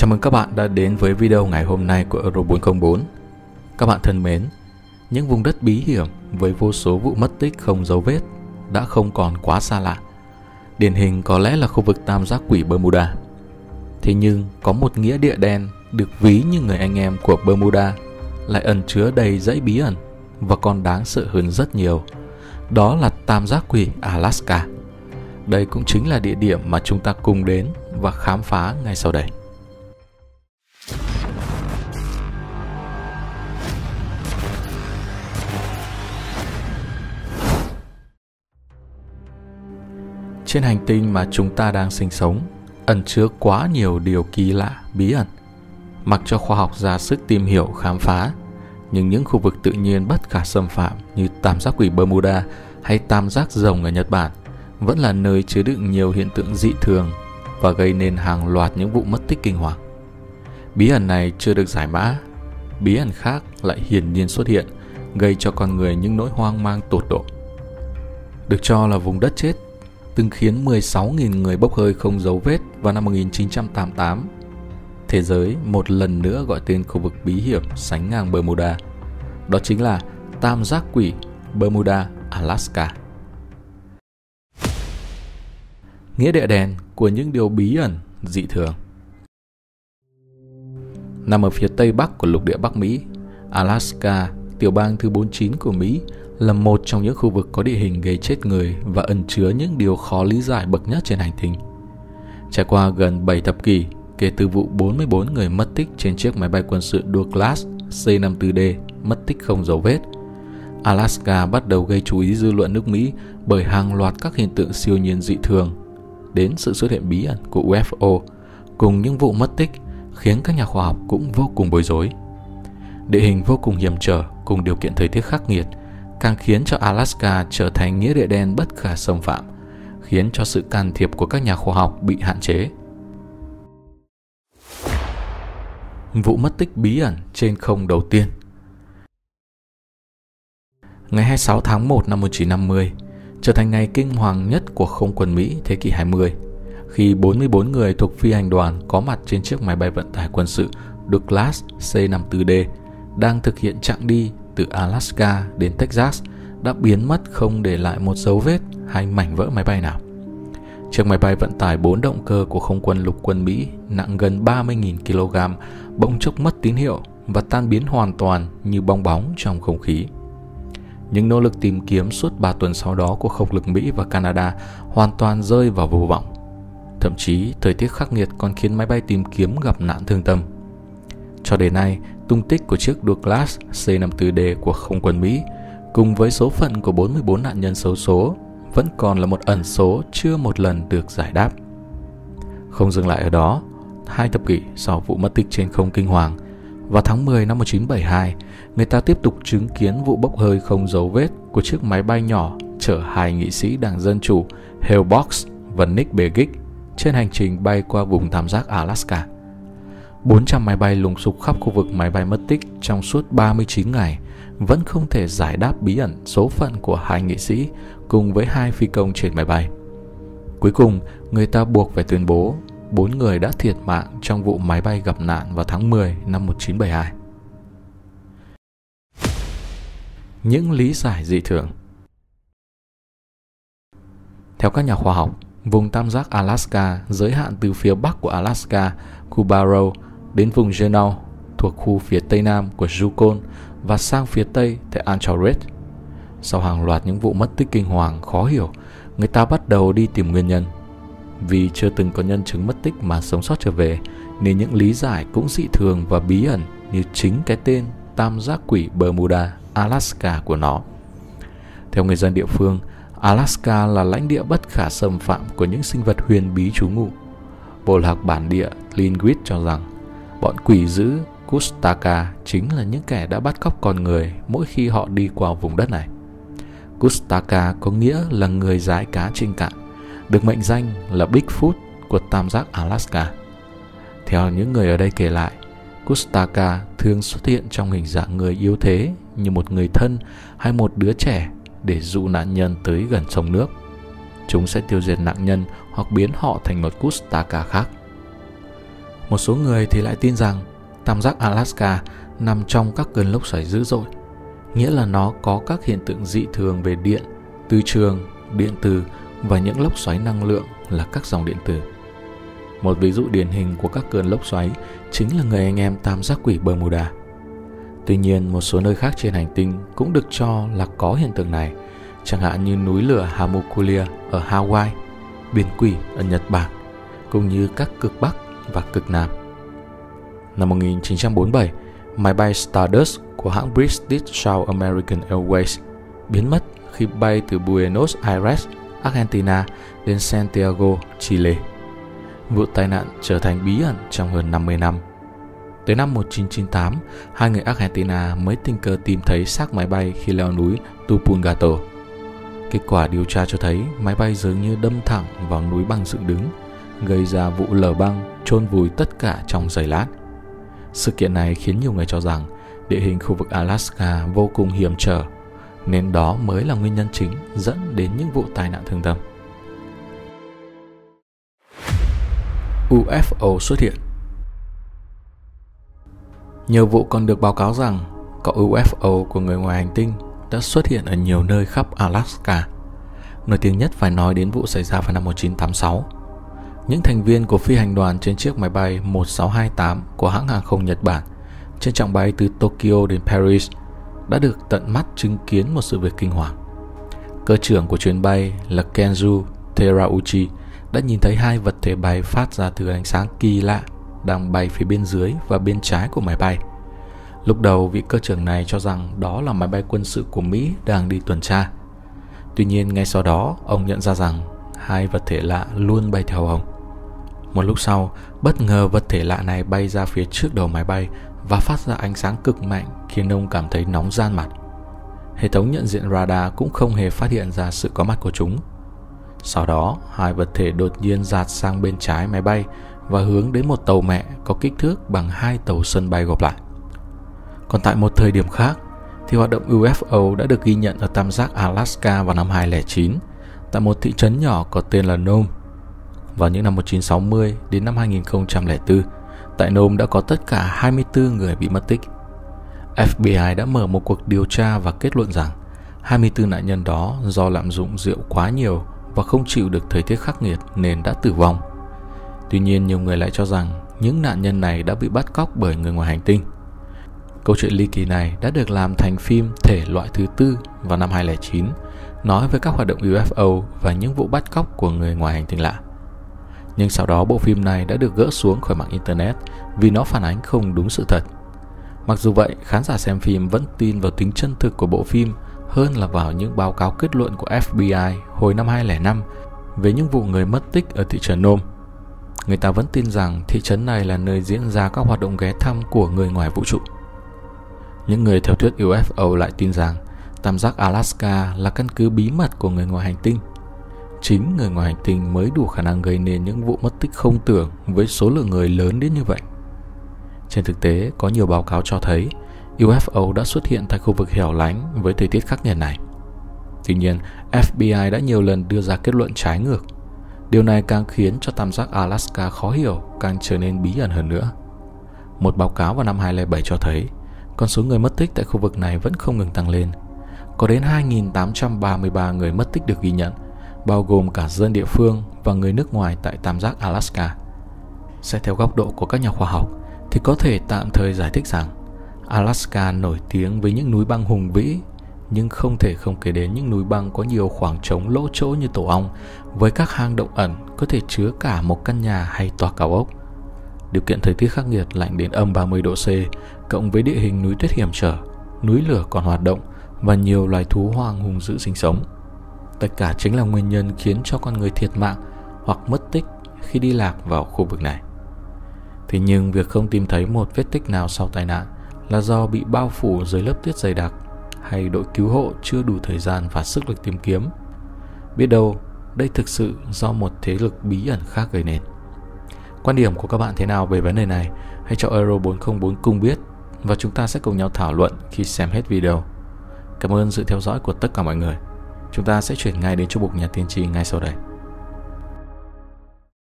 Chào mừng các bạn đã đến với video ngày hôm nay của Euro 404. Các bạn thân mến, những vùng đất bí hiểm với vô số vụ mất tích không dấu vết đã không còn quá xa lạ. Điển hình có lẽ là khu vực tam giác quỷ Bermuda. Thế nhưng có một nghĩa địa đen được ví như người anh em của Bermuda lại ẩn chứa đầy dãy bí ẩn và còn đáng sợ hơn rất nhiều. Đó là tam giác quỷ Alaska. Đây cũng chính là địa điểm mà chúng ta cùng đến và khám phá ngay sau đây. Trên hành tinh mà chúng ta đang sinh sống ẩn chứa quá nhiều điều kỳ lạ, bí ẩn. Mặc cho khoa học ra sức tìm hiểu, khám phá, nhưng những khu vực tự nhiên bất khả xâm phạm như tam giác quỷ Bermuda hay tam giác rồng ở Nhật Bản vẫn là nơi chứa đựng nhiều hiện tượng dị thường và gây nên hàng loạt những vụ mất tích kinh hoàng. Bí ẩn này chưa được giải mã, bí ẩn khác lại hiển nhiên xuất hiện, gây cho con người những nỗi hoang mang tột độ. Được cho là vùng đất chết từng khiến 16.000 người bốc hơi không dấu vết vào năm 1988. Thế giới một lần nữa gọi tên khu vực bí hiểm sánh ngang Bermuda. Đó chính là Tam giác quỷ Bermuda, Alaska. Nghĩa địa đen của những điều bí ẩn, dị thường. Nằm ở phía tây bắc của lục địa Bắc Mỹ, Alaska, tiểu bang thứ 49 của Mỹ, là một trong những khu vực có địa hình gây chết người và ẩn chứa những điều khó lý giải bậc nhất trên hành tinh. Trải qua gần 7 thập kỷ kể từ vụ 44 người mất tích trên chiếc máy bay quân sự Douglas C-54D mất tích không dấu vết, Alaska bắt đầu gây chú ý dư luận nước Mỹ bởi hàng loạt các hiện tượng siêu nhiên dị thường, đến sự xuất hiện bí ẩn của UFO cùng những vụ mất tích khiến các nhà khoa học cũng vô cùng bối rối. Địa hình vô cùng hiểm trở cùng điều kiện thời tiết khắc nghiệt càng khiến cho Alaska trở thành nghĩa địa đen bất khả xâm phạm, khiến cho sự can thiệp của các nhà khoa học bị hạn chế. Vụ mất tích bí ẩn trên không đầu tiên Ngày 26 tháng 1 năm 1950 trở thành ngày kinh hoàng nhất của không quân Mỹ thế kỷ 20 khi 44 người thuộc phi hành đoàn có mặt trên chiếc máy bay vận tải quân sự Douglas C-54D đang thực hiện chặng đi từ Alaska đến Texas đã biến mất không để lại một dấu vết hay mảnh vỡ máy bay nào. Chiếc máy bay vận tải 4 động cơ của không quân lục quân Mỹ nặng gần 30.000 kg bỗng chốc mất tín hiệu và tan biến hoàn toàn như bong bóng trong không khí. Những nỗ lực tìm kiếm suốt 3 tuần sau đó của không lực Mỹ và Canada hoàn toàn rơi vào vô vọng. Thậm chí, thời tiết khắc nghiệt còn khiến máy bay tìm kiếm gặp nạn thương tâm. Cho đến nay, tung tích của chiếc Douglas C-54D của không quân Mỹ cùng với số phận của 44 nạn nhân xấu số vẫn còn là một ẩn số chưa một lần được giải đáp. Không dừng lại ở đó, hai thập kỷ sau vụ mất tích trên không kinh hoàng, vào tháng 10 năm 1972, người ta tiếp tục chứng kiến vụ bốc hơi không dấu vết của chiếc máy bay nhỏ chở hai nghị sĩ đảng Dân Chủ Hale Box và Nick Begich trên hành trình bay qua vùng tam giác Alaska. 400 máy bay lùng sục khắp khu vực máy bay mất tích trong suốt 39 ngày vẫn không thể giải đáp bí ẩn số phận của hai nghị sĩ cùng với hai phi công trên máy bay. Cuối cùng, người ta buộc phải tuyên bố bốn người đã thiệt mạng trong vụ máy bay gặp nạn vào tháng 10 năm 1972. Những lý giải dị thường Theo các nhà khoa học, vùng tam giác Alaska giới hạn từ phía bắc của Alaska, khu đến vùng Genau thuộc khu phía tây nam của Yukon và sang phía tây tại Anchorage. Sau hàng loạt những vụ mất tích kinh hoàng khó hiểu, người ta bắt đầu đi tìm nguyên nhân. Vì chưa từng có nhân chứng mất tích mà sống sót trở về, nên những lý giải cũng dị thường và bí ẩn như chính cái tên tam giác quỷ Bermuda, Alaska của nó. Theo người dân địa phương, Alaska là lãnh địa bất khả xâm phạm của những sinh vật huyền bí trú ngụ. Bộ lạc bản địa Lingrid cho rằng bọn quỷ dữ Kustaka chính là những kẻ đã bắt cóc con người mỗi khi họ đi qua vùng đất này. Kustaka có nghĩa là người giải cá trên cạn, được mệnh danh là Bigfoot của tam giác Alaska. Theo những người ở đây kể lại, Kustaka thường xuất hiện trong hình dạng người yếu thế như một người thân hay một đứa trẻ để dụ nạn nhân tới gần sông nước. Chúng sẽ tiêu diệt nạn nhân hoặc biến họ thành một Kustaka khác. Một số người thì lại tin rằng tam giác Alaska nằm trong các cơn lốc xoáy dữ dội, nghĩa là nó có các hiện tượng dị thường về điện, từ trường, điện từ và những lốc xoáy năng lượng là các dòng điện tử. Một ví dụ điển hình của các cơn lốc xoáy chính là người anh em tam giác quỷ Bermuda. Tuy nhiên, một số nơi khác trên hành tinh cũng được cho là có hiện tượng này, chẳng hạn như núi lửa Hamukulia ở Hawaii, biển quỷ ở Nhật Bản, cũng như các cực Bắc và cực Nam. Năm 1947, máy bay Stardust của hãng British South American Airways biến mất khi bay từ Buenos Aires, Argentina đến Santiago, Chile. Vụ tai nạn trở thành bí ẩn trong hơn 50 năm. Tới năm 1998, hai người Argentina mới tình cờ tìm thấy xác máy bay khi leo núi Tupungato. Kết quả điều tra cho thấy máy bay dường như đâm thẳng vào núi băng dựng đứng, gây ra vụ lở băng chôn vùi tất cả trong giây lát. Sự kiện này khiến nhiều người cho rằng địa hình khu vực Alaska vô cùng hiểm trở, nên đó mới là nguyên nhân chính dẫn đến những vụ tai nạn thương tâm. UFO xuất hiện Nhiều vụ còn được báo cáo rằng có UFO của người ngoài hành tinh đã xuất hiện ở nhiều nơi khắp Alaska. Nổi tiếng nhất phải nói đến vụ xảy ra vào năm 1986. Những thành viên của phi hành đoàn trên chiếc máy bay 1628 của hãng hàng không Nhật Bản trên chặng bay từ Tokyo đến Paris đã được tận mắt chứng kiến một sự việc kinh hoàng. Cơ trưởng của chuyến bay là Kenju Terauchi đã nhìn thấy hai vật thể bay phát ra từ ánh sáng kỳ lạ đang bay phía bên dưới và bên trái của máy bay. Lúc đầu, vị cơ trưởng này cho rằng đó là máy bay quân sự của Mỹ đang đi tuần tra. Tuy nhiên, ngay sau đó, ông nhận ra rằng hai vật thể lạ luôn bay theo ông. Một lúc sau, bất ngờ vật thể lạ này bay ra phía trước đầu máy bay và phát ra ánh sáng cực mạnh khiến ông cảm thấy nóng gian mặt. Hệ thống nhận diện radar cũng không hề phát hiện ra sự có mặt của chúng. Sau đó, hai vật thể đột nhiên giạt sang bên trái máy bay và hướng đến một tàu mẹ có kích thước bằng hai tàu sân bay gộp lại. Còn tại một thời điểm khác, thì hoạt động UFO đã được ghi nhận ở tam giác Alaska vào năm 2009 tại một thị trấn nhỏ có tên là Nome. Vào những năm 1960 đến năm 2004, tại Nome đã có tất cả 24 người bị mất tích. FBI đã mở một cuộc điều tra và kết luận rằng 24 nạn nhân đó do lạm dụng rượu quá nhiều và không chịu được thời tiết khắc nghiệt nên đã tử vong. Tuy nhiên nhiều người lại cho rằng những nạn nhân này đã bị bắt cóc bởi người ngoài hành tinh. Câu chuyện ly kỳ này đã được làm thành phim thể loại thứ tư vào năm 2009, nói về các hoạt động UFO và những vụ bắt cóc của người ngoài hành tinh lạ. Nhưng sau đó bộ phim này đã được gỡ xuống khỏi mạng Internet vì nó phản ánh không đúng sự thật. Mặc dù vậy, khán giả xem phim vẫn tin vào tính chân thực của bộ phim hơn là vào những báo cáo kết luận của FBI hồi năm 2005 về những vụ người mất tích ở thị trấn Nome. Người ta vẫn tin rằng thị trấn này là nơi diễn ra các hoạt động ghé thăm của người ngoài vũ trụ. Những người theo thuyết UFO lại tin rằng tam giác Alaska là căn cứ bí mật của người ngoài hành tinh. Chính người ngoài hành tinh mới đủ khả năng gây nên những vụ mất tích không tưởng với số lượng người lớn đến như vậy. Trên thực tế, có nhiều báo cáo cho thấy UFO đã xuất hiện tại khu vực hẻo lánh với thời tiết khắc nghiệt này. Tuy nhiên, FBI đã nhiều lần đưa ra kết luận trái ngược. Điều này càng khiến cho tam giác Alaska khó hiểu, càng trở nên bí ẩn hơn nữa. Một báo cáo vào năm 2007 cho thấy, con số người mất tích tại khu vực này vẫn không ngừng tăng lên. Có đến 2.833 người mất tích được ghi nhận, bao gồm cả dân địa phương và người nước ngoài tại tam giác Alaska. Xét theo góc độ của các nhà khoa học, thì có thể tạm thời giải thích rằng Alaska nổi tiếng với những núi băng hùng vĩ, nhưng không thể không kể đến những núi băng có nhiều khoảng trống lỗ chỗ như tổ ong, với các hang động ẩn có thể chứa cả một căn nhà hay tòa cao ốc. Điều kiện thời tiết khắc nghiệt lạnh đến âm 30 độ C, cộng với địa hình núi tuyết hiểm trở, núi lửa còn hoạt động và nhiều loài thú hoang hùng dữ sinh sống. Tất cả chính là nguyên nhân khiến cho con người thiệt mạng hoặc mất tích khi đi lạc vào khu vực này. Thế nhưng việc không tìm thấy một vết tích nào sau tai nạn là do bị bao phủ dưới lớp tuyết dày đặc hay đội cứu hộ chưa đủ thời gian và sức lực tìm kiếm. Biết đâu, đây thực sự do một thế lực bí ẩn khác gây nên. Quan điểm của các bạn thế nào về vấn đề này? Hãy cho Euro 404 cùng biết và chúng ta sẽ cùng nhau thảo luận khi xem hết video. Cảm ơn sự theo dõi của tất cả mọi người. Chúng ta sẽ chuyển ngay đến chương mục nhà tiên tri ngay sau đây.